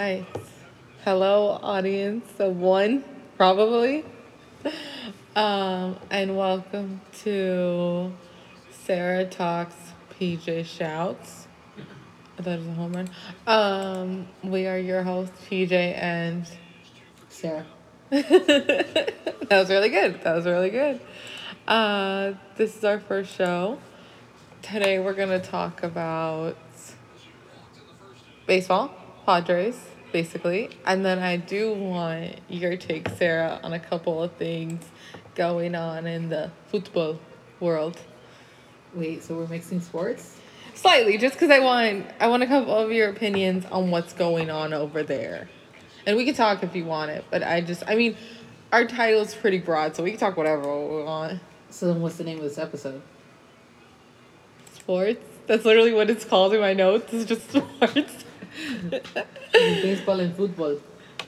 Nice. Hello, audience of one, probably. Um, and welcome to Sarah Talks PJ Shouts. I thought it was a home run. Um, we are your hosts, PJ and Sarah. that was really good. That was really good. Uh, this is our first show. Today we're gonna talk about baseball, Padres, basically, and then I do want your take, Sarah, on a couple of things going on in the football world. Wait, so we're mixing sports? Slightly, just because I want I want a couple of your opinions on what's going on over there, and we can talk if you want it. But I just I mean, our title's pretty broad, so we can talk whatever we want. So then what's the name of this episode? Sports. That's literally what it's called in my notes. It's just sports. Baseball and football.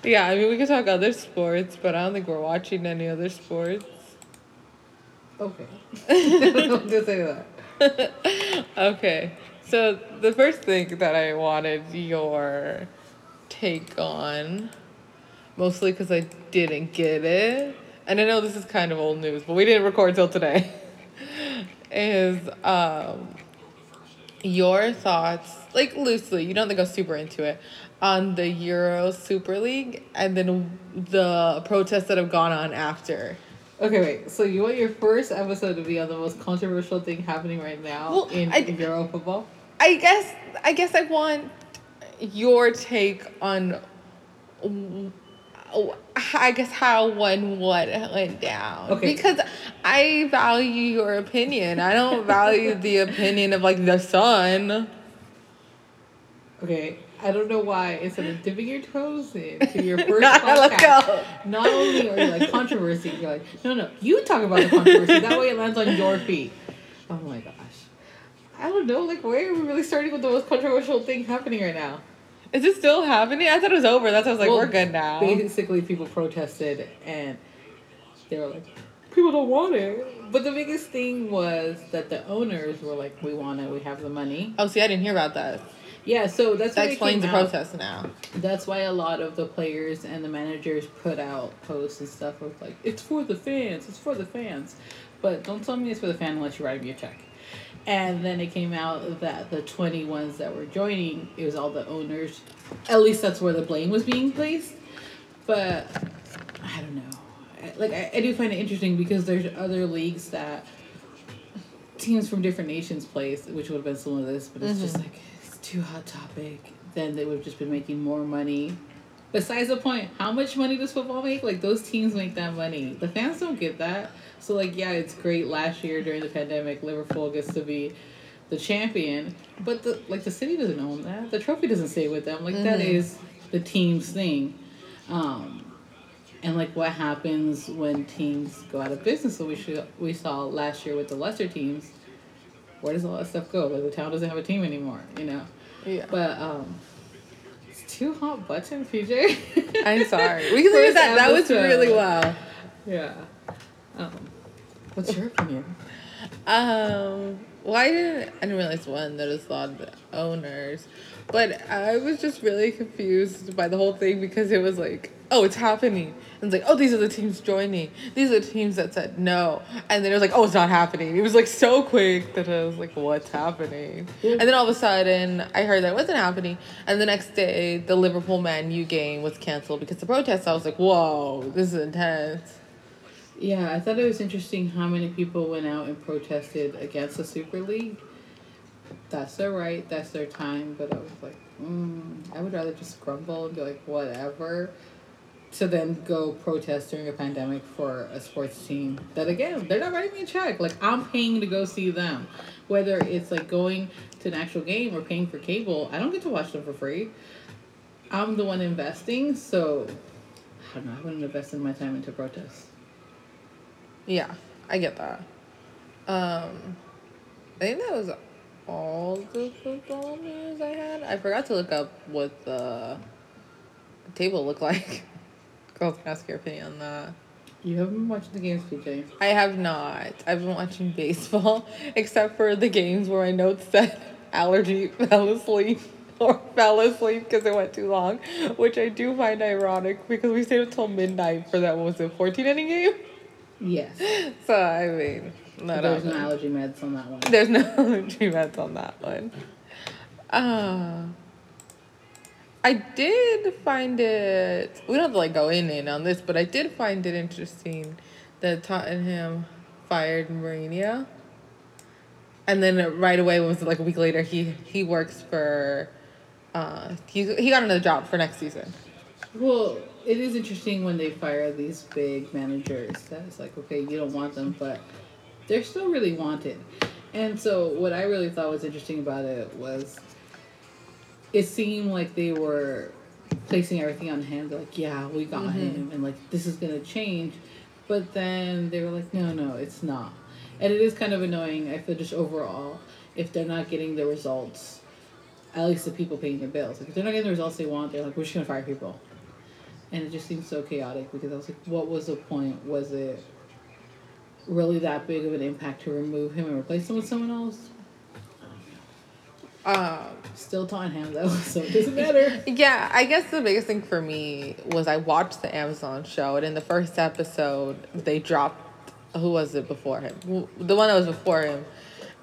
yeah, I mean we can talk other sports, but I don't think we're watching any other sports. Okay. Just say that. okay, so the first thing that I wanted your take on, mostly because I didn't get it, and I know this is kind of old news, but we didn't record till today, is um, your thoughts, like loosely, you don't think I was super into it, on the Euro Super League and then the protests that have gone on after. Okay, wait. So you want your first episode to be on the most controversial thing happening right now Well, in I- Euro football? I guess I guess I want your take on I guess how one what went down. Okay. Because I value your opinion. I don't value the opinion of like the sun. Okay. I don't know why instead of dipping your toes into your first Nah, podcast, not only are you like controversy, you're like, no, no, you talk about the controversy. that way it lands on your feet. Oh my gosh. I don't know, like, where are we really starting with the most controversial thing happening right now? Is it still happening? I thought it was over. That's why I was like, Well, we're good now. Basically, people protested and they were like, people don't want it. But the biggest thing was that the owners were like, we want it, we have the money. Oh, see, I didn't hear about that. Yeah, so that's That why explains the out. protest now. That's why a lot of the players and the managers put out posts and stuff with like, it's for the fans, it's for the fans. But don't tell me it's for the fan unless you write me a check. And then it came out that the twenty ones that were joining, it was all the owners. At least that's where the blame was being placed. But I don't know. Like, I, I do find it interesting because there's other leagues that teams from different nations play, which would have been some of this, but it's just mm-hmm. like, too hot topic. Then they would have just been making more money. Besides the point, how much money does football make? Like, those teams make that money. The fans don't get that. So, like, yeah, it's great last year during the pandemic, Liverpool gets to be the champion, but the like the city doesn't own that. The trophy doesn't stay with them. Like that is the team's thing. Um, and like what happens when teams go out of business? So we should we saw last year with the lesser teams. Where does all that stuff go? Like the town doesn't have a team anymore, you know. Yeah. But um, it's too hot button, PJ. I'm sorry. We can leave that. That was really well. Yeah. Um, what's your opinion? Um, well, I didn't, I didn't realize one that it's a lot of the owners, but I was just really confused by the whole thing because it was like, oh, it's happening. And it's like, oh, these are the teams joining. These are the teams that said no. And then it was like, oh, it's not happening. It was like so quick that I was like, what's happening? And then all of a sudden, I heard that it wasn't happening. And the next day, the Liverpool Man U game was canceled because of the protests. I was like, whoa, this is intense. Yeah, I thought it was interesting how many people went out and protested against the Super League. That's their right, that's their time, but I was like, mm, I would rather just grumble and be like, whatever, to then go protest during a pandemic for a sports team that, again, they're not writing me a check. Like, I'm paying to go see them. Whether it's like going to an actual game or paying for cable, I don't get to watch them for free. I'm the one investing, so I don't know, I wouldn't invest in my time into protests. Yeah, I get that. Um, I think that was all the football news I had. I forgot to look up what the table looked like. Girls can ask your opinion on that. You haven't been watching the games, PJ. I have not. I've been watching baseball, except for the games where my notes said allergy fell asleep. or fell asleep because it went too long, which I do find ironic because we stayed until midnight for that. What was it, 14 inning game? Yes. So, I mean, not There's no allergy meds on that one. There's no allergy meds on that one. Uh, I did find it. We don't have to like go in in on this, but I did find it interesting that Tottenham fired Mourinho, and then right away was it like a week later he he works for. Uh, he he got another job for next season. Well, it is interesting when they fire these big managers. That it's like, okay, you don't want them, but they're still really wanted. And so, what I really thought was interesting about it was it seemed like they were placing everything on him. They're like, yeah, we got Mhm. him, and like, this is going to change. But then they were like, no, no, it's not. And it is kind of annoying, I feel, just overall, if they're not getting the results, at least the people paying their bills. Like, if they're not getting the results they want, they're like, we're just going to fire people. And it just seems so chaotic because I was like, what was the point? Was it really that big of an impact to remove him and replace him with someone else? Um, Still Tottenham though, so it doesn't matter. Yeah, I guess the biggest thing for me was I watched the Amazon show, and in the first episode, they dropped who was it before him? The one that was before him,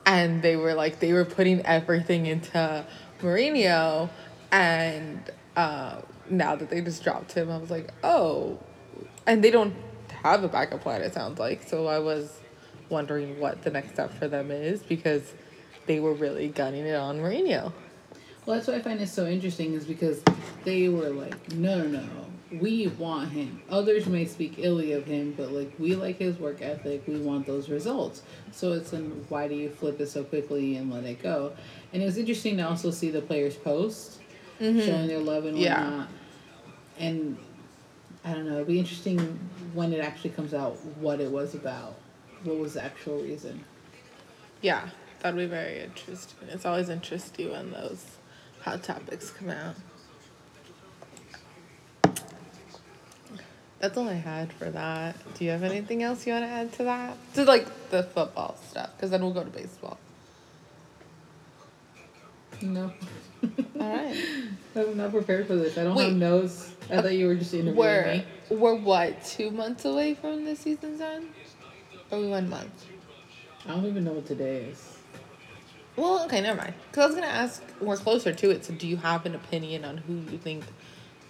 and they were like they were putting everything into Mourinho, and uh, now that they just dropped him, I was like, oh, and they don't have a backup plan. It sounds like so. I was wondering what the next step for them is because they were really gunning it on Mourinho. Well, that's why I find it so interesting is because they were like, no, no, no, we want him. Others may speak illy of him, but like we like his work ethic. We want those results. So it's an why do you flip it so quickly and let it go? And it was interesting to also see the players post mm-hmm. showing their love and Yeah. whatnot. And I don't know. It'd be interesting when it actually comes out what it was about. What was the actual reason? Yeah, that'd be very interesting. It's always interesting when those hot topics come out. That's all I had for that. Do you have anything else you want to add to that? To like the football stuff, because then we'll go to baseball. No. All right. I'm not prepared for this. I don't Wait. have notes. I uh, thought you were just interviewing We're me. we're what two months away from the season's end, or we one month? I don't even know what today is. Well, okay, never mind. Because I was gonna ask, we're closer to it. So, do you have an opinion on who you think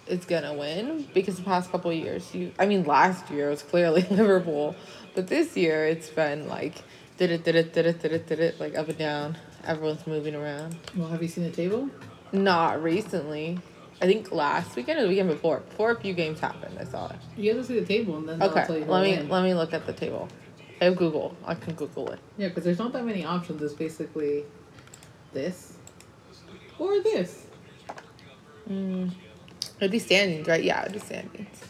is gonna win? Because the past couple of years, you, I mean, last year it was clearly Liverpool, but this year it's been like did it, did it, did it, did it, did it, like up and down. Everyone's moving around. Well, have you seen the table? Not recently. I think last weekend or the weekend before. Before a few games happened, I saw it. You have to see the table, and then I'll tell Okay, let me win. let me look at the table. I have Google. I can Google it. Yeah, because there's not that many options. It's basically this or this. Mm. It'd be standings, right? Yeah, it'd be standings.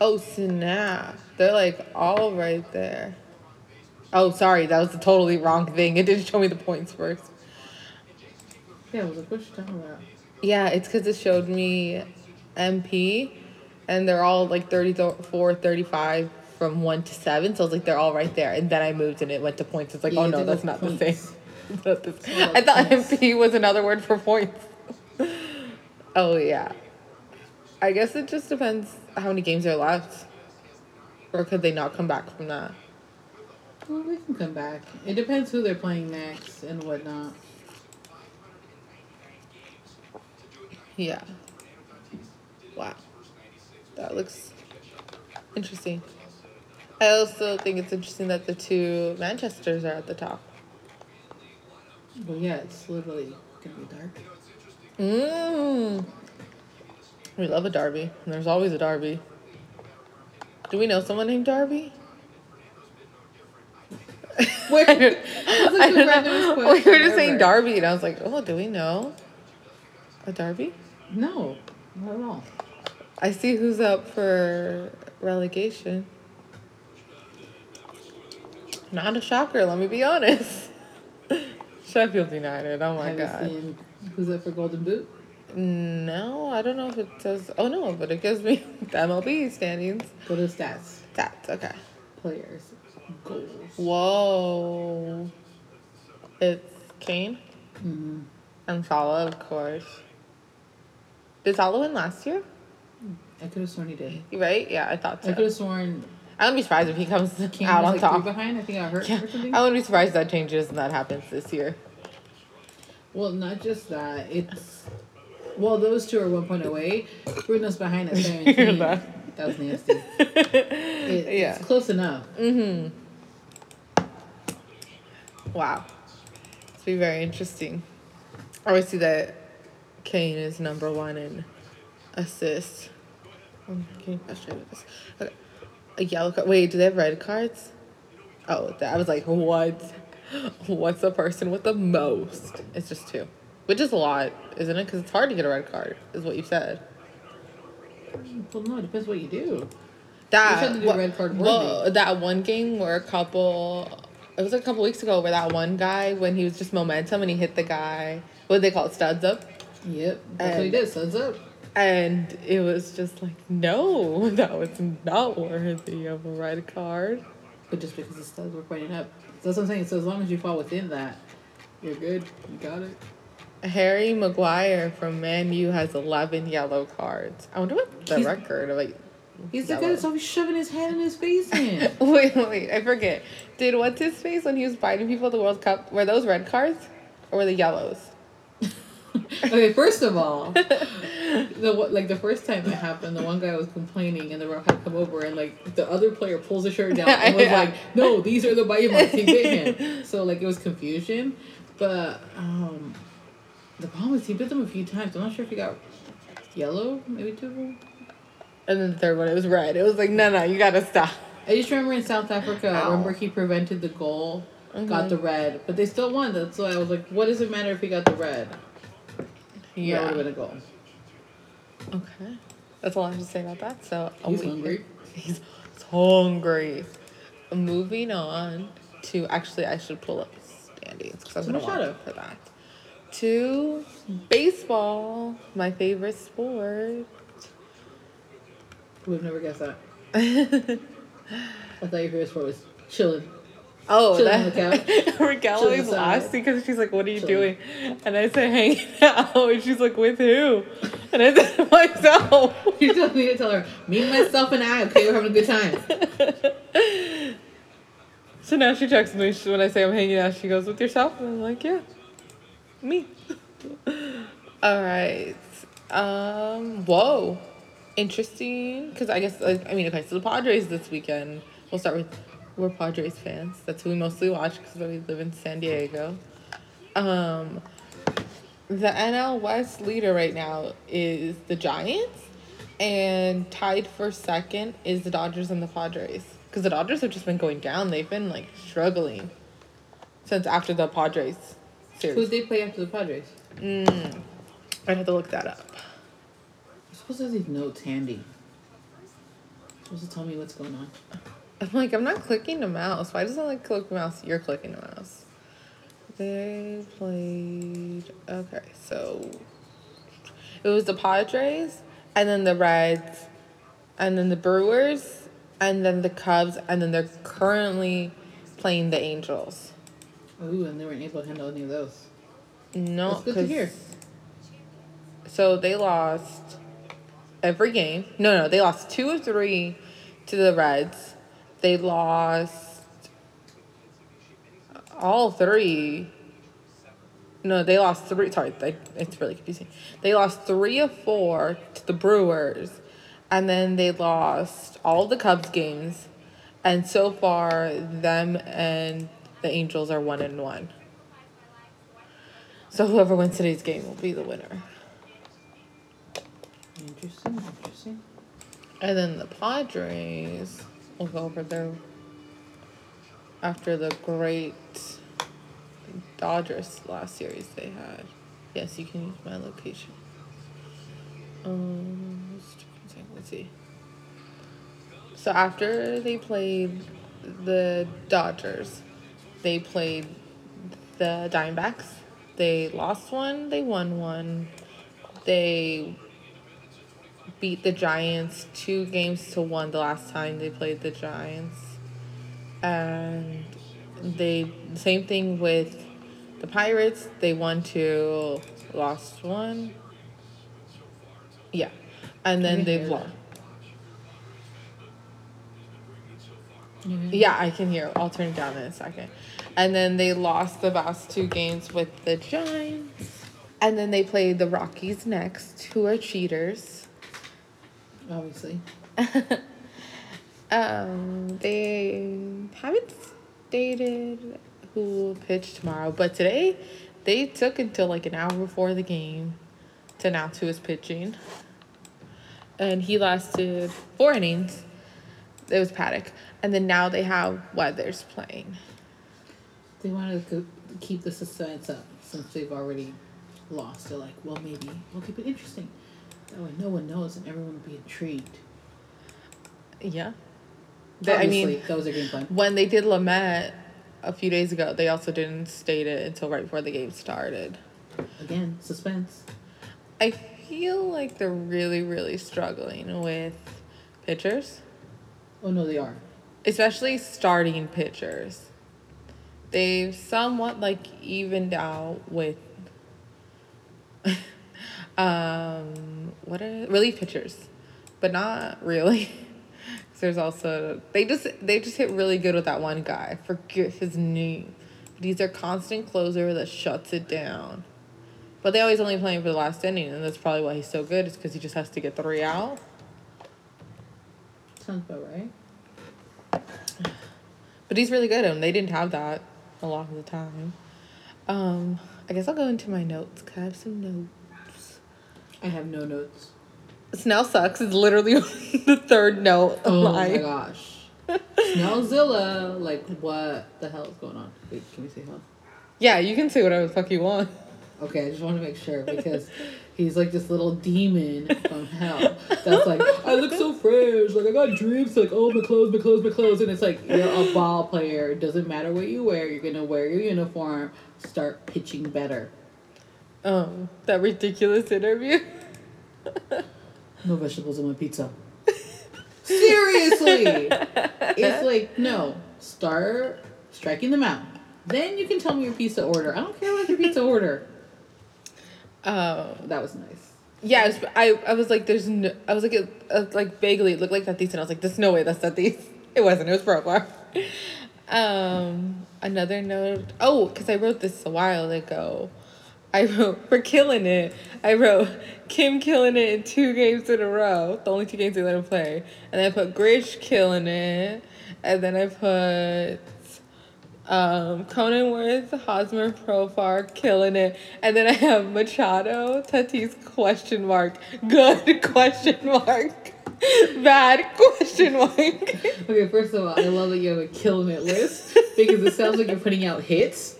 Oh snap! They're like all right there. Oh, sorry, that was the totally wrong thing. It didn't show me the points first. Yeah, I was what you talking about? Yeah, it's because it showed me MP, and they're all like 34, 35 from 1 to 7. So I was like, they're all right there. And then I moved and it went to points. It's like, Yeah, oh no, that's not the same. points. Not the- all I thought points. MP was another word for points. oh, yeah. I guess it just depends how many games are left. Or could they not come back from that? Well, they can come back. It depends who they're playing next and whatnot. Yeah. Wow. That looks interesting. I also think it's interesting that the two Manchesters are at the top. Well, yeah, it's literally gonna be dark. Mmm. We love a Derby. There's always a Derby. Do we know someone named Darby? Where? I That's like the don't know. We were just saying. Darby, and I was like, oh, do we know a Derby? No, not at all. I see who's up for relegation. Not a shocker, let me be honest. Sheffield United, oh my Have god. you seen who's up for Golden Boot? No, I don't know if it says. Oh no, but it gives me the MLB standings. Go to stats. That's okay. Players. Goals. Whoa. It's Kane. Mm-hmm. And Salah, of course. Did Salah win last year? I could have sworn he did. Right? Yeah, I thought so. I could have sworn I wouldn't be surprised if he comes King out on like top. behind. I think I hurt Yeah. I wouldn't be surprised if that changes and that happens this year. Well, not just that. It's well, those two are one point away. Bruno's behind at seventeen. that? that was nasty. It, Yeah. It's close enough. Mm-hmm. Wow. It's be very interesting. I always see that Kane is number one in assists. Getting frustrated with this. Okay. A yellow card. Wait, do they have red cards? Oh, that, I was like, what? What's the person with the most? It's just two. Which is a lot, isn't it? Because it's hard to get a red card, is what you said. Well, no, it depends what you do. That to do card well, that one game where a couple, it was a couple weeks ago where that one guy when he was just momentum and he hit the guy. What do they call it? Studs up. Yep, that's what he did. Studs up. And it was just like, no, that was not worthy of a red card. But just because the studs were pointing up, so that's what I'm saying. So as long as you fall within that, you're good. You got it. Harry Maguire from Man U has 11 yellow cards. I wonder what the He's- record of like. He's the guy yellow- that's always shoving his hand in his face in. Wait, wait, I forget. Did what's his face when he was biting people at the World Cup? Were those red cards or were they yellows? okay, first of all, the like the first time it happened, the one guy was complaining, and the ref had come over, and like the other player pulls his shirt down and was Yeah. like, "No, these are the bite marks. He bit him." So like it was confusion, but um, the problem is he bit them a few times. I'm not sure if he got yellow, maybe two of them. And then the third one, it was red. It was like, no, no, you gotta stop. I just remember in South Africa, I Ow. remember he prevented the goal, got Mhm. the red, but they still won. That's why I was like, what does it matter if he got the red? That would Yeah. have been a goal. Okay. That's all I have to say about that. So a He's week- hungry. He's hungry. Moving on to actually, I should pull up standings because I'm gonna much watch shadow. for that. To baseball, my favorite sport. We've never guessed that. I thought your favorite sport was chilling. Oh, the that couch. Raquel always laughs because she's like, "What are you Chilling. doing?" And I say, "Hanging out," and she's like, "With who?" And I said, "Myself." You just need to tell her, me, myself, and I, okay, we're having a good time. So now she texts me she- when I say I'm hanging out. She goes, "With yourself?" And I'm like, "Yeah, me." All right. Um. Whoa. Interesting. Because I guess like, I mean, okay. So the Padres this weekend. We'll start with we're Padres fans. That's who we mostly watch because we live in San Diego. Um. The NL West leader right now is the Giants, and tied for second is the Dodgers and the Padres. Because the Dodgers have just been going down. They've been like struggling since after the Padres Who'd they play after the Padres? Mm, I'd have to look that up. I'm supposed to have these notes handy. You're supposed to tell me what's going on. I'm like, I'm not clicking the mouse. Why doesn't it like click the mouse? You're clicking the mouse. They played. Okay, so it was the Padres, and then the Reds, and then the Brewers, and then the Cubs, and then they're currently playing the Angels. Ooh, and they weren't able to handle any of those. No, That's good to hear. So they lost every game. No, no, they lost two or three to the Reds. They lost all three. No, they lost three. Sorry, they, it's really confusing. They lost three of four to the Brewers, and then they lost all the Cubs games. And so far, them and the Angels are one and one. So whoever wins today's game will be the winner. Interesting, interesting. And then the Padres will go over there after the great Dodgers last series they had. Yes, you can use my location. Um, let's see. So after they played the Dodgers, they played the Diamondbacks. They lost one, they won one. They beat the Giants two games to one the last time they played the Giants. And they same thing with the Pirates. They won two, lost one. Yeah, and then they've lost. Mhm. Yeah, I can hear. I'll turn it down in a second. And then they lost the last two games with the Giants. And then they played the Rockies next, who are cheaters. Obviously. um, they haven't stated who will pitch tomorrow, but today they took until like an hour before the game to announce who was pitching. And he lasted four innings. It was Paddack. And then now they have Weathers playing. They wanted to keep the suspense up since they've already lost. They're like, well, maybe we'll keep it interesting. Oh, that way no one knows and everyone will be intrigued. Yeah. They- I mean, that was a game plan. when they did Lamet a few days ago, they also didn't state it until right before the game started. Again, suspense. I feel like they're really, really struggling with pitchers, Oh no, they are. especially starting pitchers. They've somewhat like evened out with um what are relief pitchers, but not really. There's also they just they just hit really good with that one guy. I forget his name. But he's their constant closer that shuts it down. But they always only play him for the last inning, and that's probably why he's so good. Is because he just has to get three out. Sounds about right. But he's really good, and they didn't have that a lot of the time. Um, I guess I'll go into my notes. 'cause I have some notes. I have no notes. Snell sucks is literally the third note Oh my gosh. Snellzilla, like what the hell is going on? Wait, can we say hello? Yeah, you can say whatever the fuck you want. Okay, I just want to make sure because he's like this little demon from hell that's like, I look so fresh, like I got drinks, like oh my clothes, my clothes, my clothes, and it's like you're a ball player. It doesn't matter what you wear, you're gonna wear your uniform. Start pitching better. Um, that ridiculous interview. No vegetables on my pizza. Seriously, it's like no. Start striking them out. Then you can tell me your pizza order. I don't care about your pizza order. Um, That was nice. yeah, I was, I, I was like, there's no, I was like, it, uh, like vaguely it looked like Tatis, and I was like, there's no way that's Tatis. It wasn't. It was Profar. Um, another note. Oh, because I wrote this a while ago. I wrote for killing it. I wrote Kim killing it in two games in a row. The only two games they let him play, and I put Grish killing it, and then I put um, Cronenworth, Hosmer, Profar killing it, and then I have Machado, Tatis question mark, good question mark, bad question mark. Okay, first of all, I love that you have a killing it list because it sounds like you're putting out hits.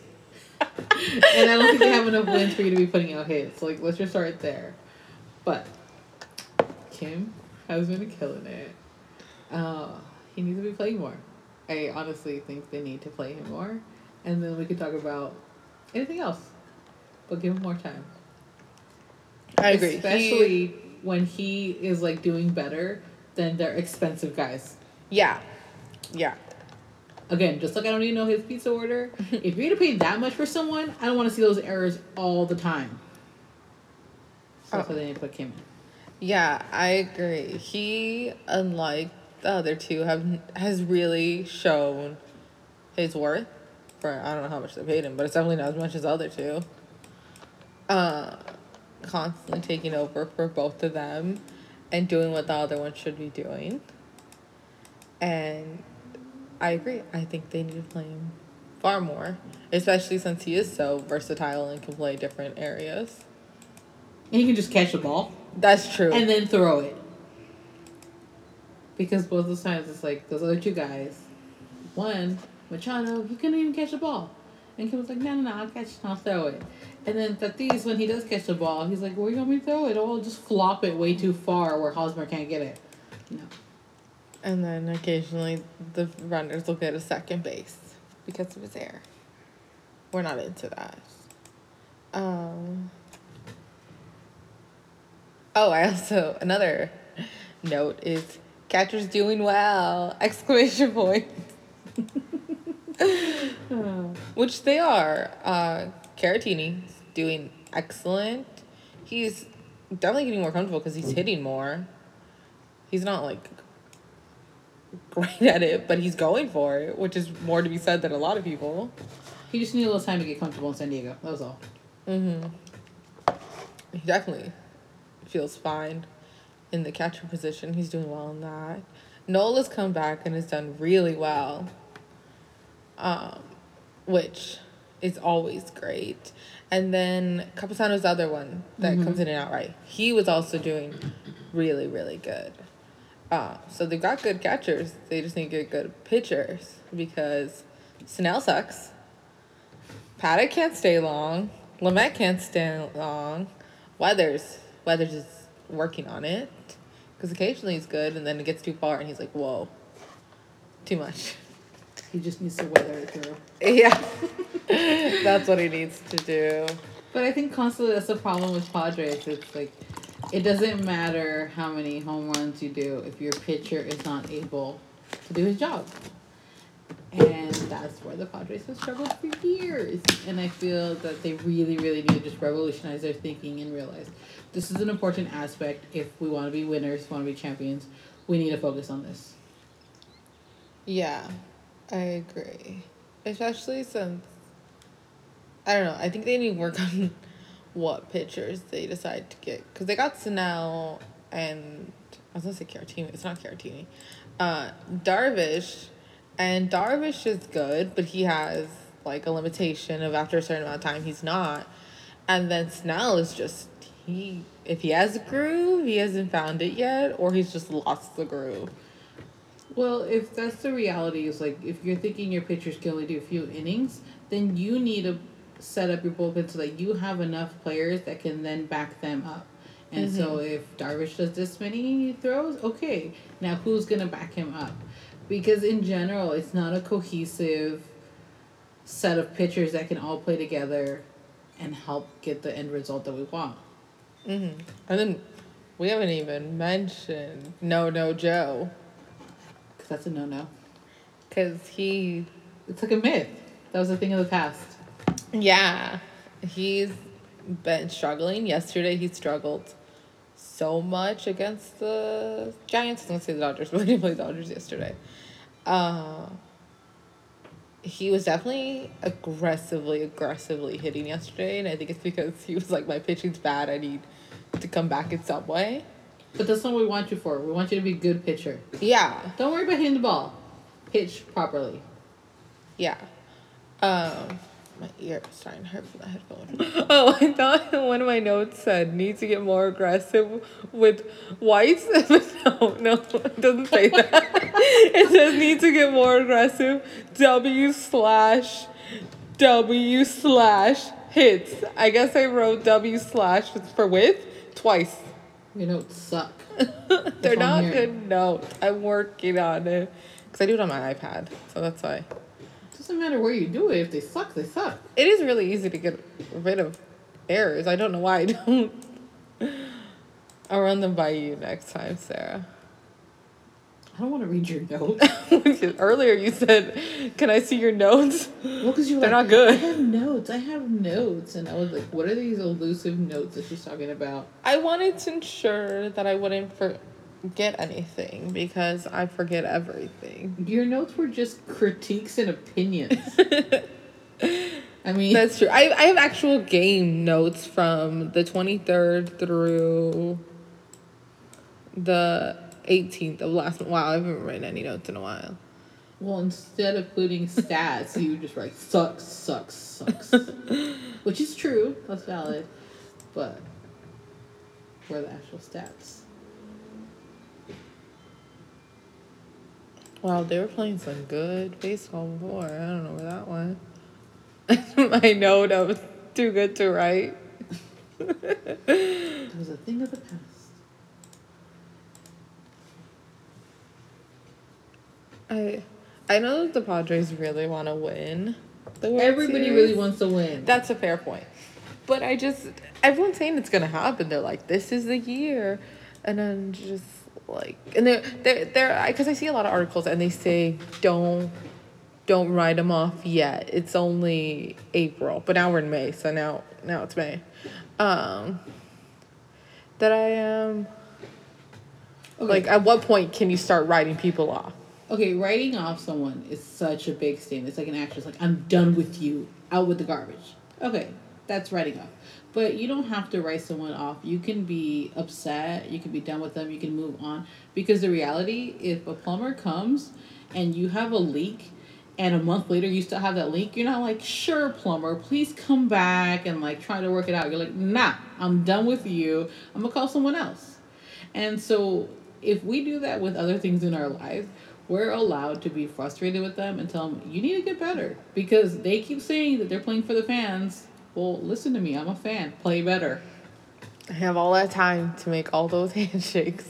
And I don't think they have enough wins for you to be putting out hits. Like, let's just start there. But Kim has been killing it. Uh, he needs to be playing more. I honestly think they need to play him more. And then we could talk about anything else. But give him more time. I agree. Especially He- when he is like doing better than their expensive guys. yeah, yeah. Again, just like I don't even know his pizza order. if you're gonna pay that much for someone, I don't want to see those errors all the time. So that's Oh. why they to put Kim in. Yeah, I agree. He, unlike the other two, have has really shown his worth. For I don't know how much they paid him, but it's definitely not as much as the other two. Uh, constantly taking over for both of them, and doing what the other one should be doing. And I agree. I think they need to play him far more, especially since he is so versatile and can play different areas. And he can just catch the ball That's true. and then throw it. Because both those times it's like those other two guys. One, Machado, he couldn't even catch the ball. And Kim was like, no, no, no, I'll catch it, I'll throw it. And then Tatis, when he does catch the ball, he's like, where you want me to throw it? Oh, I'll just flop it way too far where Hosmer can't get it. No. And then occasionally the runners will get a second base because of his air. We're not into that. Um. Oh, I also another note is catchers doing well! Exclamation point. Which they are. Uh, Caratini's doing excellent. He's definitely getting more comfortable because he's hitting more. He's not like great at it, but he's going for it, which is more to be said than a lot of people. He just needed a little time to get comfortable in San Diego. That was all. Mm-hmm. He definitely feels fine in the catcher position. He's doing well in that. Nola's come back and has done really well, um, which is always great. And then Campusano's the other one that Mhm. comes in and out right. He was also doing really, really good. Uh, so they've got good catchers. They just need to get good pitchers because Snell sucks. Paddack can't stay long. Lamet can't stay long. Weathers, Weathers is working on it because occasionally he's good and then it gets too far and he's like, whoa, too much. He just needs to weather it through. Yeah, that's what he needs to do. But I think constantly that's the problem with Padres. It's like it doesn't matter how many home runs you do if your pitcher is not able to do his job. And that's where the Padres have struggled for years. And I feel that they really, really need to just revolutionize their thinking and realize this is an important aspect if we want to be winners, want to be champions. We need to focus on this. Yeah, I agree. Especially since I don't know. I think they need to work on what pitchers they decide to get because they got Snell and I was gonna say Caratini. It's not Caratini. Uh, Darvish, and Darvish is good, but he has like a limitation of after a certain amount of time he's not. And then Snell is just he if he has a groove, he hasn't found it yet, or he's just lost the groove. Well, if that's the reality, is like if you're thinking your pitchers can only do a few innings, then you need to set up your bullpen so that you have enough players that can then back them up. And so if Darvish does this many throws, okay, now who's gonna back him up? Because in general, it's not a cohesive set of pitchers that can all play together and help get the end result that we want. Mm-hmm. And then we haven't even mentioned No No Joe Because that's a no no. because he, It's like a myth. That was a thing of the past. Yeah, he's been struggling. Yesterday he struggled so much against the Giants. I was gonna say the Dodgers, but we didn't play the Dodgers yesterday. Uh, he was definitely aggressively, aggressively hitting yesterday, and I think it's because he was like, "My pitching's bad. I need to come back in some way." But that's not what we want you for. We want you to be a good pitcher. Yeah, Don't worry about hitting the ball. Pitch properly. Yeah. Um, my ear is starting to hurt from the headphone. Oh, I thought one of my notes said need to get more aggressive with whites. But no, no, it doesn't say that. it says need to get more aggressive. W slash W slash hits. I guess I wrote W slash for width twice. Your notes suck. They're not good notes. I'm working on it. Because I do it on my iPad. So that's why. Doesn't matter where you do it. If they suck, they suck. It is really easy to get rid of errors. I don't know why I don't. I'll run them by you next time, Sarah. I don't want to read your notes. Earlier you said, "Can I see your notes?" well, because you're They're like, not good. I have notes. I have notes, and I was like, what are these elusive notes that she's talking about? I wanted to ensure that I wouldn't forget anything because I forget everything. Your notes were just critiques and opinions. I mean, That's true. I, I have actual game notes from the 23rd through the 18th of last month. Wow, I haven't written any notes in a while. well, instead of putting stats, you just write sucks, sucks, sucks, which is true. That's valid, but where are the actual stats? Wow, they were playing some good baseball before. I don't know where that went. My note was too good to write. It was a thing of the past. I I know that the Padres really want to win. The World Everybody Series. really wants to win. That's a fair point. But I just everyone's saying it's gonna happen. They're like, this is the year, and then just like, and they're they're they're because I see a lot of articles and they say don't don't write them off yet. It's only April, but now we're in May, so now now it's May. Um, that I am Okay. like, at what point can you start writing people off? Okay, writing off someone is such a big statement. It's like an actress, like I'm done with you, out with the garbage. Okay, that's writing off. But you don't have to write someone off. You can be upset. You can be done with them. You can move on. Because the reality, if a plumber comes and you have a leak, and a month later you still have that leak, you're not like, sure, plumber, please come back and like try to work it out. You're like, nah, I'm done with you. I'm gonna call someone else. And so, if we do that with other things in our lives, we're allowed to be frustrated with them and tell them, you need to get better. Because they keep saying that they're playing for the fans. Well, listen to me, I'm a fan. Play better. I have all that time to make all those handshakes.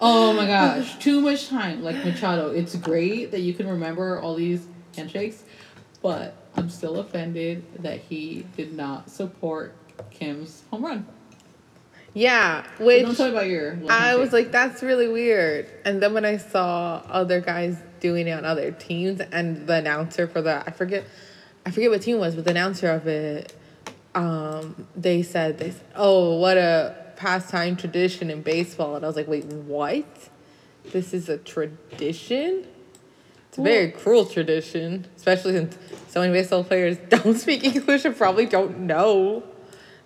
Oh my gosh, too much time. Like Machado, it's great that you can remember all these handshakes, but I'm still offended that he did not support Kim's home run. Yeah, So which don't me about your. I was like, that's really weird. And then when I saw other guys doing it on other teams, and the announcer for the I forget, I forget what team it was, but the announcer of it, um, they said they said, oh, what a pastime tradition in baseball, and I was like, wait, what? This is a tradition. It's a very cruel tradition, especially since so many baseball players don't speak English and probably don't know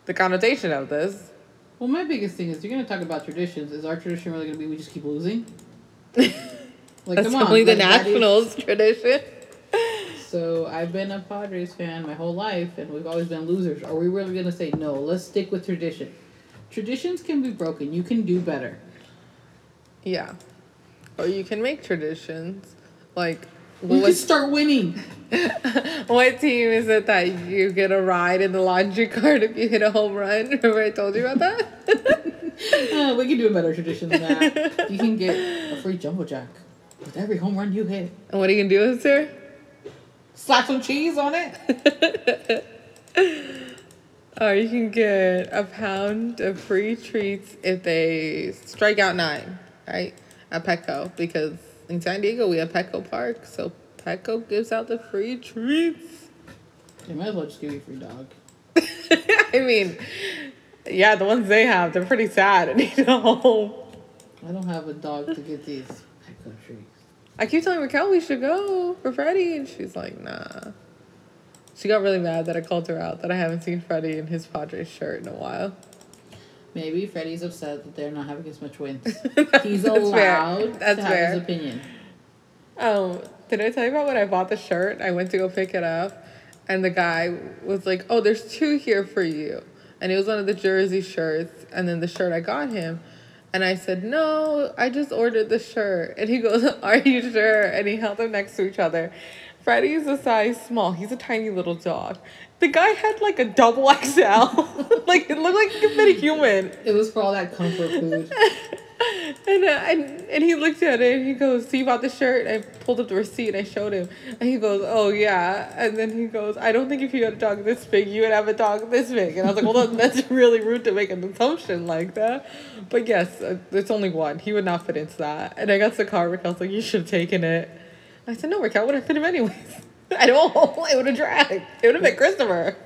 the connotation of this. Well, my biggest thing is you're gonna talk about traditions. Is our tradition really gonna be we just keep losing? Like, That's come on, only the like, that is- Nationals tradition. So I've been a Padres fan my whole life, and we've always been losers. Are we really gonna say no? Let's stick with tradition. Traditions can be broken. You can do better. Yeah. Or you can make traditions. Like, We could start winning. what team is it that you get a ride in the laundry cart if you hit a home run? Remember I told you about that? Uh, we can do a better tradition than that. You can get a free jumbo jack with every home run you hit. and what are you going to do with it, sir? Slap some cheese on it. Or oh, you can get a pound of free treats if they strike out nine, right? At Petco. Because in San Diego, we have Petco Park. So Petco gives out the free treats. They might as well just give you a free dog. I mean, yeah, the ones they have, they're pretty sad and need a home. I don't have a dog to get these Petco treats. I keep telling Raquel we should go for Freddie, and she's like, nah. She got really mad that I called her out that I haven't seen Freddie in his Padres shirt in a while. Maybe Freddie's upset that they're not having as much wins. He's That's fair. allowed That's to have fair. his opinion. Um, did I tell you about when I bought the shirt? I went to go pick it up, and the guy was like, "Oh, there's two here for you," and it was one of the jersey shirts, and then the shirt I got him, and I said, "No, I just ordered the shirt," and he goes, "Are you sure?" And he held them next to each other. Freddie's a size small. He's a tiny little dog. The guy had like a double XL. like it looked like he could fit a human. It was for all that comfort food. And, uh, and and he looked at it and he goes, "See about the shirt?" I pulled up the receipt and I showed him, and he goes, "Oh yeah." And then he goes, "I don't think if you had a dog this big, you would have a dog this big." And I was like, "Well, that, that's really rude to make an assumption like that." But yes, uh, it's only one. He would not fit into that. And I got to the car. Raquel's like, "You should have taken it." I said, "No, Raquel would have fit him anyways." I don't. It would have dragged. It would have been Christopher.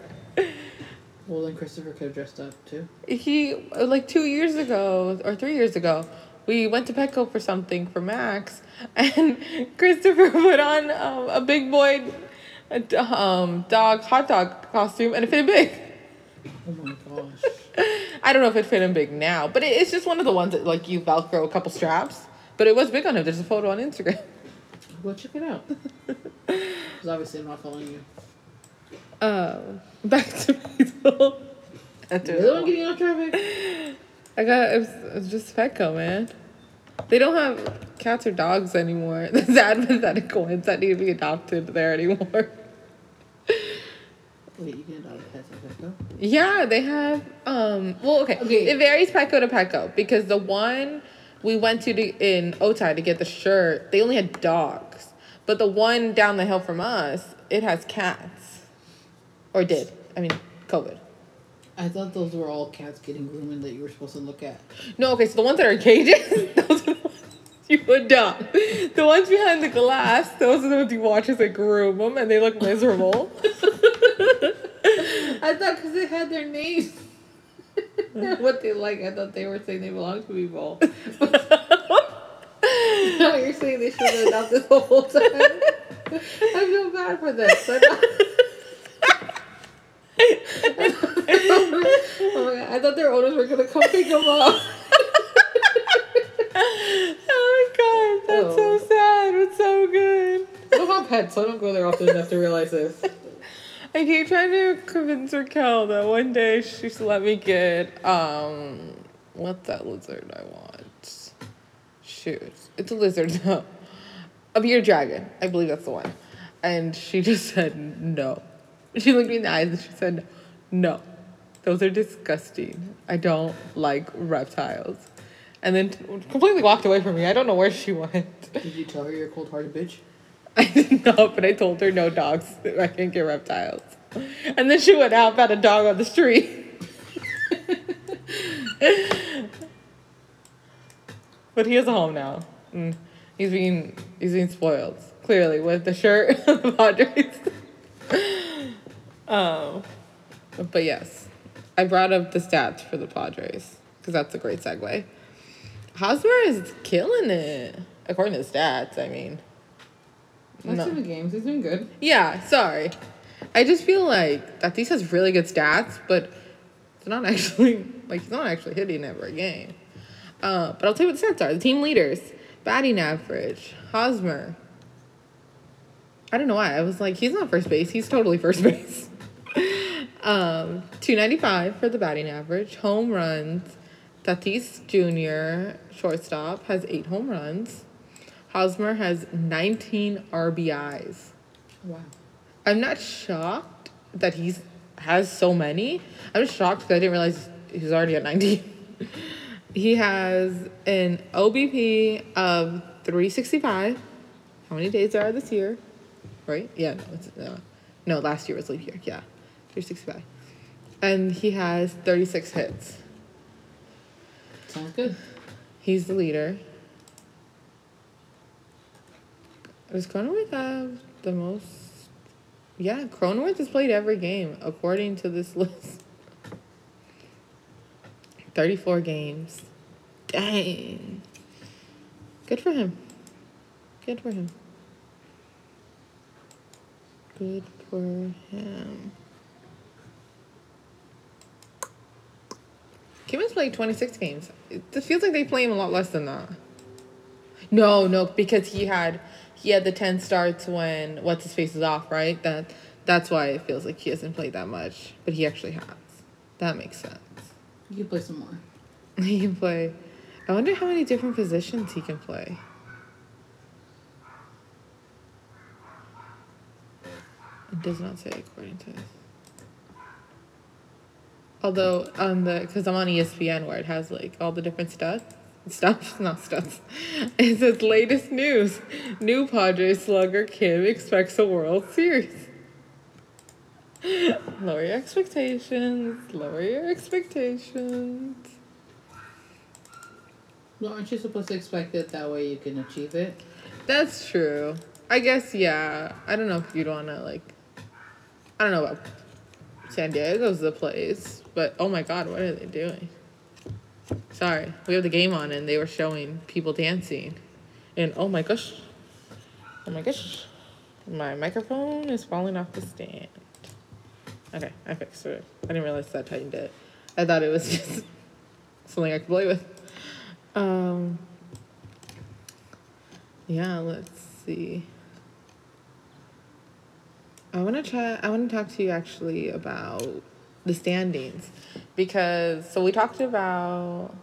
Well, then Christopher could have dressed up too. he like two years ago or three years ago we went to petco for something for max and christopher put on um, a big boy um, dog hot dog costume and it fit him big Oh my gosh. i don't know if it fit him big now but it, it's just one of the ones that like you velcro a couple straps but it was big on him there's a photo on instagram Go check it out. Because obviously I'm not following you. Um, back to baseball Really want getting off traffic? I got it was, it just Petco, man. They don't have cats or dogs anymore. The sad pathetic ones that need to be adopted there anymore. Wait, you can adopt pets at Petco? Yeah, they have um well okay. Okay. It varies Petco to Petco because the one we went to, to in Otay to get the shirt, they only had dogs. But the one down the hill from us, it has cats. Or did. I mean, COVID. I thought those were all cats getting groomed that you were supposed to look at. No, okay, so the ones that are in cages, those are the ones You would not. The ones behind the glass, those are the ones you watch as they groom them and they look miserable. I thought because they had their names. what they like, I thought they were saying they belong to people. no, you're saying they should have this the whole time. I feel bad for this. Oh my god! I thought their owners were gonna come pick them up. oh my god, that's Oh. so sad, but so good. I don't have pets, so I don't go there often enough to realize this. I keep trying to convince Raquel that one day she should let me get um what's that lizard I want? Shoot. It's a lizard no. A bearded dragon. I believe that's the one. And she just said no. She looked me in the eyes and she said no. Those are disgusting. I don't like reptiles. And then completely walked away from me. I don't know where she went. Did you tell her you're a cold hearted bitch? I didn't but I told her no dogs. I can't get reptiles. And then she went out, found a dog on the street. but he has a home now. And he's being he's being spoiled clearly with the shirt of the Padres. Um, but yes, I brought up the stats for the Padres because that's a great segue. Hosmer is killing it according to the stats. I mean. I've No. seen the games. He's doing good. Yeah, sorry. I just feel like that these has really good stats, but it's not actually like he's not actually hitting every game. Uh, but I'll tell you what the stats are. The team leaders, batting average, Hosmer. I don't know why. I was like, he's not first base. He's totally first base. Um, 295 for the batting average. Home runs. Tatis Jr., shortstop, has eight home runs. Hosmer has 19 RBIs. Wow. I'm not shocked that he's has so many. I'm just shocked because I didn't realize he's already at 90. he has an OBP of 365. How many days there are this year? Right? Yeah, no, it's uh, no, last year was leap year. Yeah. 365. And he has 36 hits. Sounds good. He's the leader. Does Cronenworth have the most? Yeah, Cronenworth has played every game according to this list. 34 games. Dang. Good for him. Good for him. Good for him. Kim has played 26 games. It it feels like they play him a lot less than that. No, no, because he had he had the 10 starts when what's his face is off, right? That that's why it feels like he hasn't played that much, but he actually has. That makes sense. You can play some more. He can play. I wonder how many different positions he can play. It does not say according to this. Although on the because I'm on ESPN where it has like all the different stuff stuff not stats. It says latest news. New Padres slugger Kim expects a World Series. Lower your expectations. Lower your expectations. Well, aren't you supposed to expect it that way you can achieve it? That's true. I guess yeah. I don't know if you'd wanna like I don't know about San Diego's the place, but oh my god, what are they doing? Sorry. We have the game on and they were showing people dancing. And oh my gosh. Oh my gosh. My microphone is falling off the stand. Okay, I fixed it. I didn't realize that tightened it. I thought it was just something I could play with. Um yeah, let's see. I want to try. I want to talk to you actually about the standings because so we talked about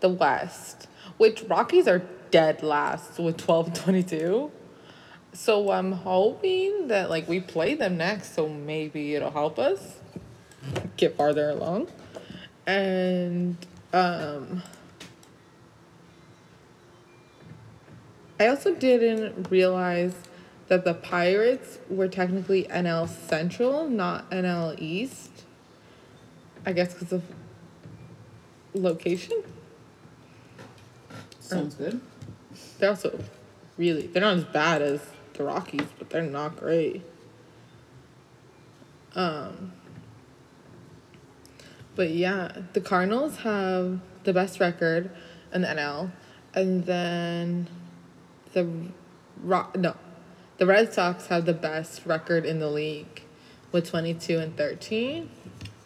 the West, which Rockies are dead last with 12 22. So I'm hoping that like we play them next, so maybe it'll help us get farther along. And um I also didn't realize that the Pirates were technically NL Central, not NL East. I guess because of location. Sounds good. They're also really they're not as bad as the Rockies, but they're not great. Um but yeah, the Cardinals have the best record in the NL, and then the Rock no, the Red Sox have the best record in the league, with twenty two and thirteen.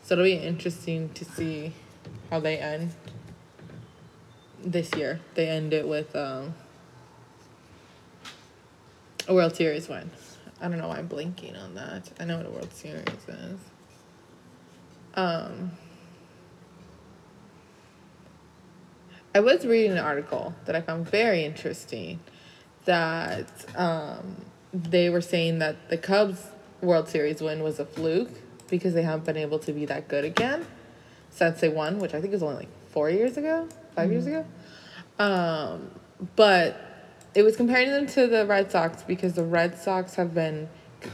So it'll be interesting to see how they end this year. They end it with um, a World Series win. I don't know why I'm blinking on that. I know what a World Series is. Um, I was reading an article that I found very interesting that um, they were saying that the Cubs World Series win was a fluke because they haven't been able to be that good again since they won, which I think was only like four years ago, 5 years ago. Um, but it was comparing them to the Red Sox because the Red Sox have been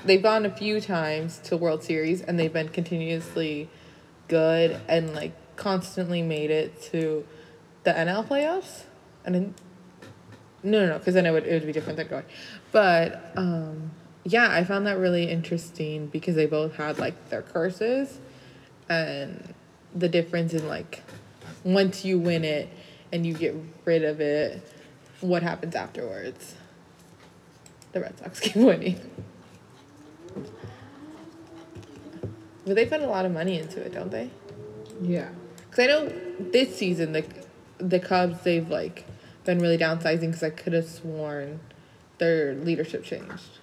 they've gone a few times to World Series and they've been continuously good and like constantly made it to the NL playoffs. And then no, no, no, because then it would it would be different than going. But um, yeah, I found that really interesting because they both had like their curses, and the difference in like once you win it and you get rid of it, what happens afterwards? The Red Sox keep winning. But they put a lot of money into it, don't they? Yeah. Because I know this season the the Cubs they've like been really downsizing because I could have sworn their leadership changed,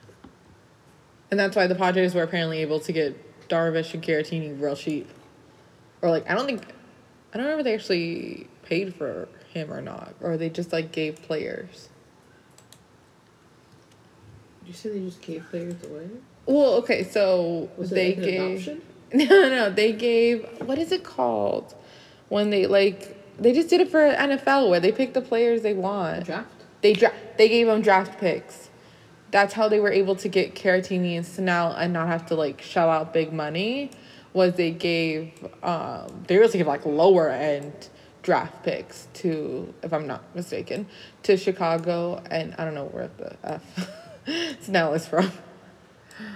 and that's why the Padres were apparently able to get Darvish and Caratini real cheap, or like I don't think I don't remember if they actually paid for him or not, or they just like gave players. Did you say they just gave players away? Well, okay, so Was they like an gave. No, no, they gave what is it called? When they like they just did it for NFL where they pick the players they want. draft? They dra- they gave them draft picks. That's how they were able to get Caratini and Snell and not have to like shell out big money. Was they gave um they also gave like lower end draft picks to if I'm not mistaken to Chicago and I don't know where the F Snell is from.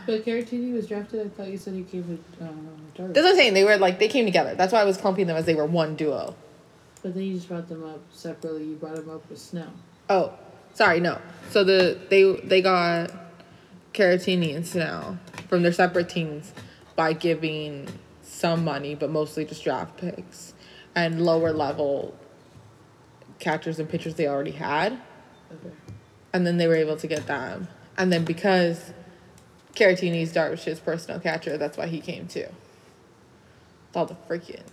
But Caratini was drafted. I thought you said he came it um, Darvish. That's what I'm saying. They were like they came together. That's why I was clumping them as they were one duo. But then you just brought them up separately. You brought them up with Snell. Oh, sorry, no. So the they they got Caratini and Snell from their separate teams by giving some money, but mostly just draft picks and lower level catchers and pitchers they already had, Okay. and then they were able to get them. And then because Caratini's Darvish's personal catcher, that's why he came too. With all the freaking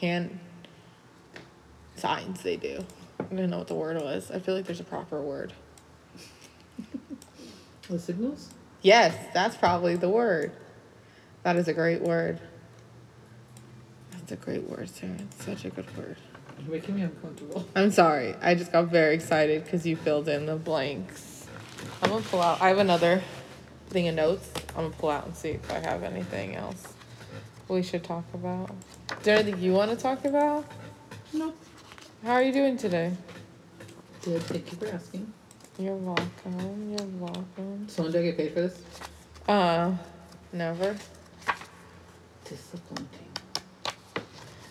hand signs they do. I didn't know what the word was. I feel like there's a proper word. The signals? Yes, that's probably the word. That is a great word. That's a great word, Sarah. It's such a good word. You're making me uncomfortable. I'm sorry. I just got very excited because you filled in the blanks. I'm gonna pull out. I have another thing of notes. I'm gonna pull out and see if I have anything else we should talk about. Is there anything you want to talk about? No. How are you doing today? Good. Thank you for asking. You're welcome. You're welcome. So when do I get paid for this? Uh, never. Disappointing.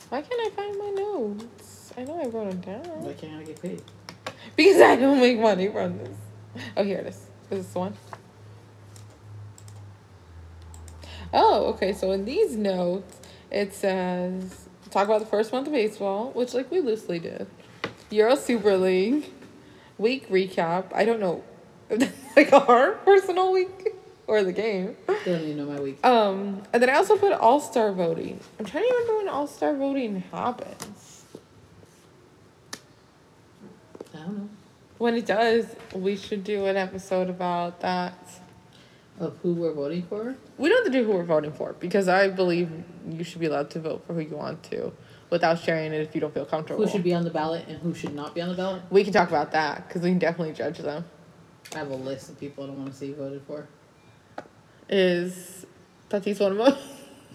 Why can't I find my notes? I know I wrote them down. Why can't I get paid? Because I don't make money from this. Oh, here it is. Is this the one? Oh, okay. So in these notes, it says talk about the first month of baseball, which like we loosely did. Euro Super League, week recap. I don't know, like our personal week or the game. Don't even know my week. Um, and then I also put All Star voting. I'm trying to remember when All Star voting happens. I don't know. When it does, we should do an episode about that. Of who we're voting for? We don't have to do who we're voting for because I believe you should be allowed to vote for who you want to without sharing it if you don't feel comfortable. Who should be on the ballot and who should not be on the ballot? We can talk about that because we can definitely judge them. I have a list of people I don't want to see voted for. Is Tatis one of them?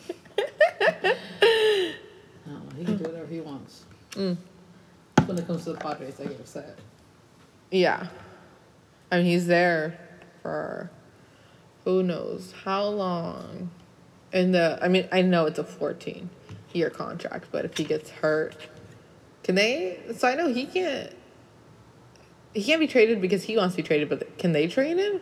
I don't know. He can do whatever he wants. Mm. When it comes to the Padres, I get upset. Yeah. I mean, he's there for who knows how long. And the, I mean, I know it's a 14 year contract, but if he gets hurt, can they? So I know he can't. He can't be traded because he wants to be traded, but can they trade him?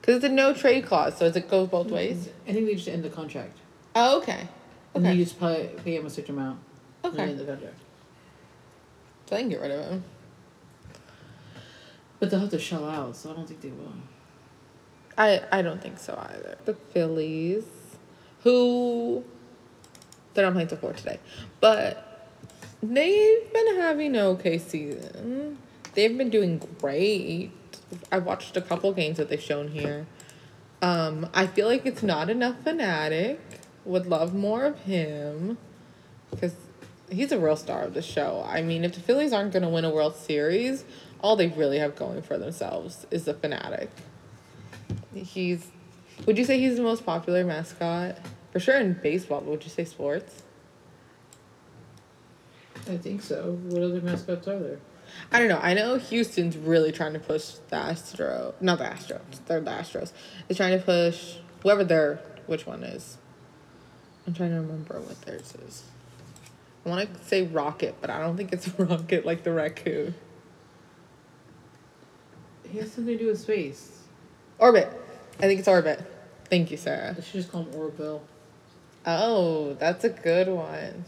Because it's a no trade clause, so does it go both mm-hmm. ways? I think they just end the contract. Oh, okay. And Okay. you just pay, pay him a certain amount. and then Okay. end the contract. So I can get rid of him. But they'll have to shell out, so I don't think they will. I I don't think so either. The Phillies, who they're not playing till four today, but they've been having an okay season. They've been doing great. I've watched a couple games that they've shown here. Um, I feel like it's not enough Phanatic. Would love more of him, because he's a real star of the show. I mean, if the Phillies aren't gonna win a World Series, all they really have going for themselves is the Phanatic. He's. Would you say he's the most popular mascot? For sure in baseball, but would you say sports? I think so. What other mascots are there? I don't know. I know Houston's really trying to push the Astro, not the Astros. They're the Astros. Is trying to push whoever their which one is. I'm trying to remember what theirs is. I want to say Rocket, but I don't think it's Rocket like the raccoon. He has something to do with space. Orbit. I think it's Orbit. Thank you, Sarah. I should just call him Orville. Oh, that's a good one.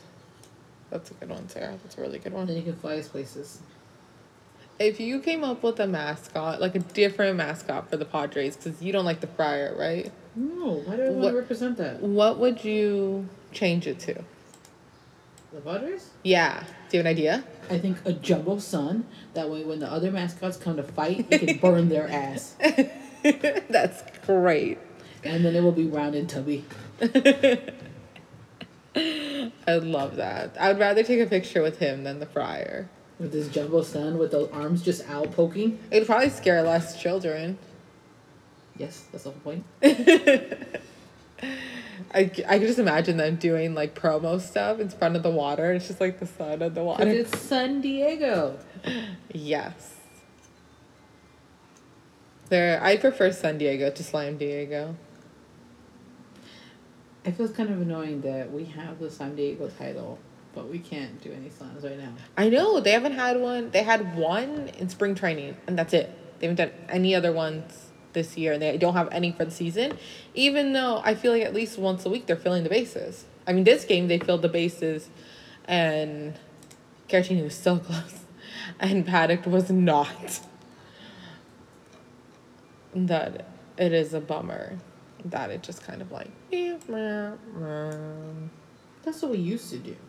That's a good one, Sarah. That's a really good one. Then you can fly us places. If you came up with a mascot, like a different mascot for the Padres, because you don't like the Friar, right? No, why do I want to represent that? What would you change it to? The Padres? Yeah. Do you have an idea? I think a jumbo sun. That way, when the other mascots come to fight, you can burn their ass. That's great. And then it will be round and tubby. I love that. I would rather take a picture with him than the Friar. With this jumbo sun with the arms just out poking. It would probably scare less children. Yes, that's the whole point. I could just imagine them doing like promo stuff in front of the water. It's just like the sun and the water. it's San Diego. Yes. There, I prefer San Diego to Slam Diego. It feels kind of annoying that we have the San Diego title, but we can't do any slams right now. I know they haven't had one. They had one in spring training, and that's it. They haven't done any other ones this year, and they don't have any for the season. Even though I feel like at least once a week they're filling the bases. I mean, this game they filled the bases, and Caratini was so close, and Paddack was not. That it is a bummer that it just kind of like. Eh, That's what we used to do.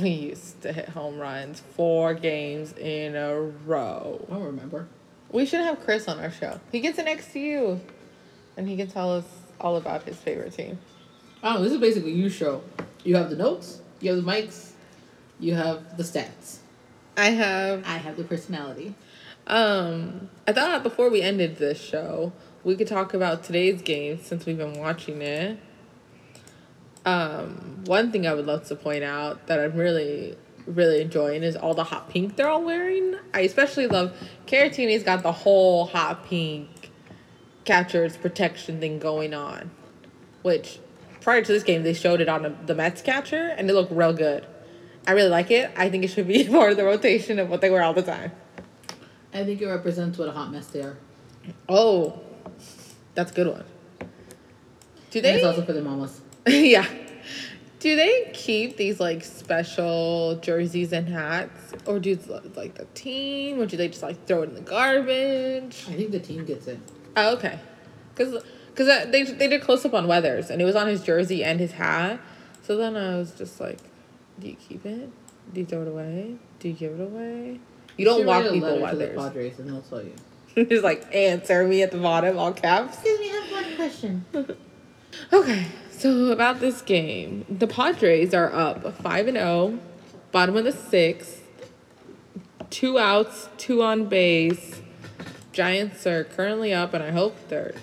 We used to hit home runs four games in a row. I don't remember. We should have Chris on our show. He gets to you, and he can tell us all about his favorite team. Oh, this is basically you show. You have the notes, you have the mics, you have the stats. I have. I have the personality. Um, I thought before we ended this show, we could talk about today's game since we've been watching it. Um, one thing I would love to point out that I'm really, really enjoying is all the hot pink they're all wearing. I especially love Caratini's got the whole hot pink catcher's protection thing going on, which prior to this game they showed it on the, the Mets catcher and it looked real good. I really like it. I think it should be part of the rotation of what they wear all the time. I think it represents what a hot mess they are. Oh, that's a good one. Do they? And it's also for the mamas. yeah. Do they keep these like special jerseys and hats, or do like the team, or do they just like throw it in the garbage? I think the team gets it. Oh, okay. Because because they they did close up on Weathers, and it was on his jersey and his hat. So then I was just like, do you keep it? Do you throw it away? Do you give it away? You don't walk people letter to the Padres and they'll tell you. just like answer me at the bottom, all caps. Excuse me, I have one question. Okay, so about this game, the Padres are up five and zero, bottom of the sixth, two outs, two on base. Giants are currently up, and I hope they're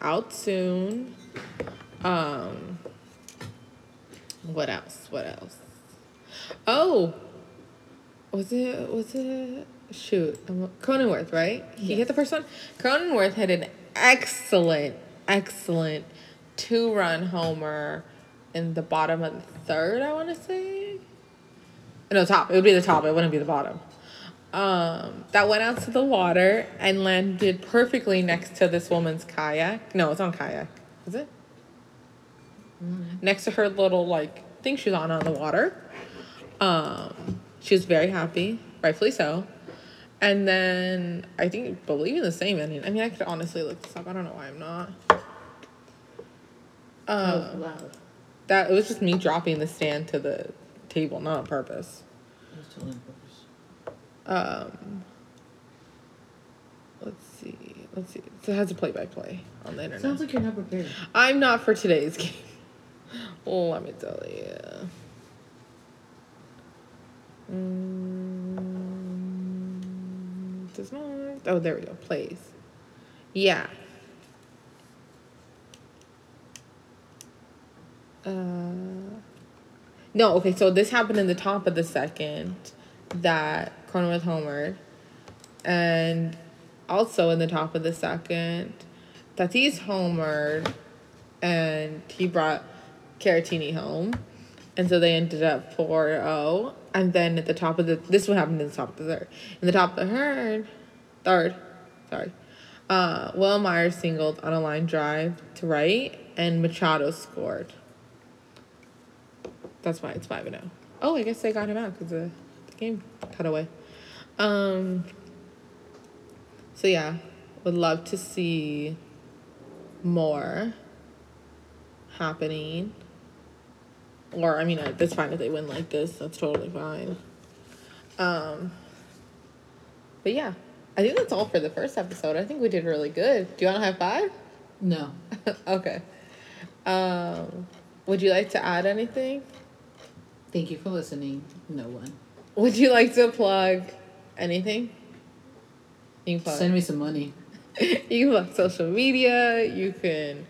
out soon. Um, what else? What else? Oh, was it was it shoot Cronenworth, right? He Yes. hit the first one. Cronenworth had an excellent, excellent two run homer in the bottom of the third. I want to say. No, top. It would be the top. It wouldn't be the bottom. Um, that went out to the water and landed perfectly next to this woman's kayak. No, it's on kayak. Is it? Next to her little like thing she's on on the water. Um, she was very happy, rightfully so. And then I think believe in the same ending. I mean, I could honestly look this up. I don't know why I'm not. Um, loud. that it was just me dropping the stand to the table, not on purpose. It was totally on purpose. Um, let's see. Let's see. So it has a play by play on the internet. Sounds like you're not prepared. I'm not for today's game. Let me tell you. Mm. Oh, there we go. Plays. Yeah. Uh, no, okay, so this happened in the top of the second that Cronenworth homered. And also in the top of the second, Tatis homered and he brought Caratini home. And so they ended up 4 0. And then at the top of the, this one happened in the top of the third. In the top of the third, third, sorry, uh, Wil Myers singled on a line drive to right, and Machado scored. That's why it's 5 and 0. Oh, I guess they got him out because the, the game cut away. Um, so yeah, would love to see more happening. Or I mean, I- that's fine if they win like this. That's totally fine. Um, but yeah, I think that's all for the first episode. I think we did really good. Do you want to high five? No. okay. Um, would you like to add anything? Thank you for listening. No one. Would you like to plug anything? You can plug. Send me some money. you can plug social media. You can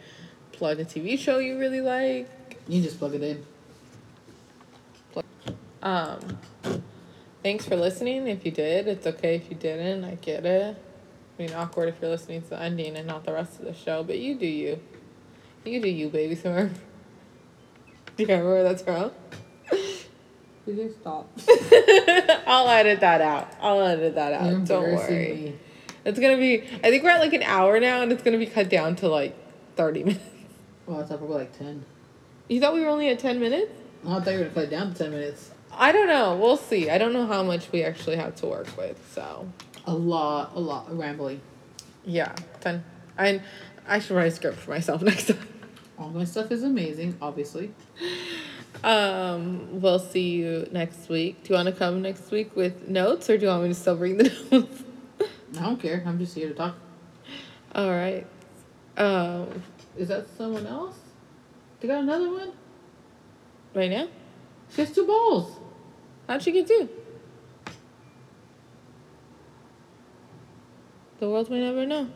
plug a TV show you really like. You can just plug it in. Um, thanks for listening. If you did, it's okay if you didn't. I get it. I mean, awkward if you're listening to the ending and not the rest of the show, but you do you. You do you, baby Do You remember where that's from? Did you stop. I'll edit that out. I'll edit that out. Don't worry. me. It's gonna be. I think we're at like an hour now, and it's gonna be cut down to like thirty minutes. Well, I thought we were like 10. You thought we were only at ten minutes? I thought you were going to cut it down to 10 minutes. I don't know. We'll see. I don't know how much we actually have to work with. So A lot, a lot of rambling. yeah, ten. I I should write a script for myself next time. All my stuff is amazing, obviously. Um, we'll see you next week. Do you want to come next week with notes, or do you want me to still bring the notes? I don't care. I'm just here to talk. All right. Um, Is that someone else? They got another one? right now, She has two balls. How'd she get two? The world may never know.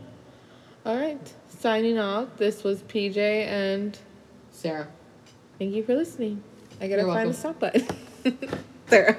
All right. Signing off. This was PJ, and Sarah. thank you for listening. I gotta You're find welcome. the stop button. Sarah.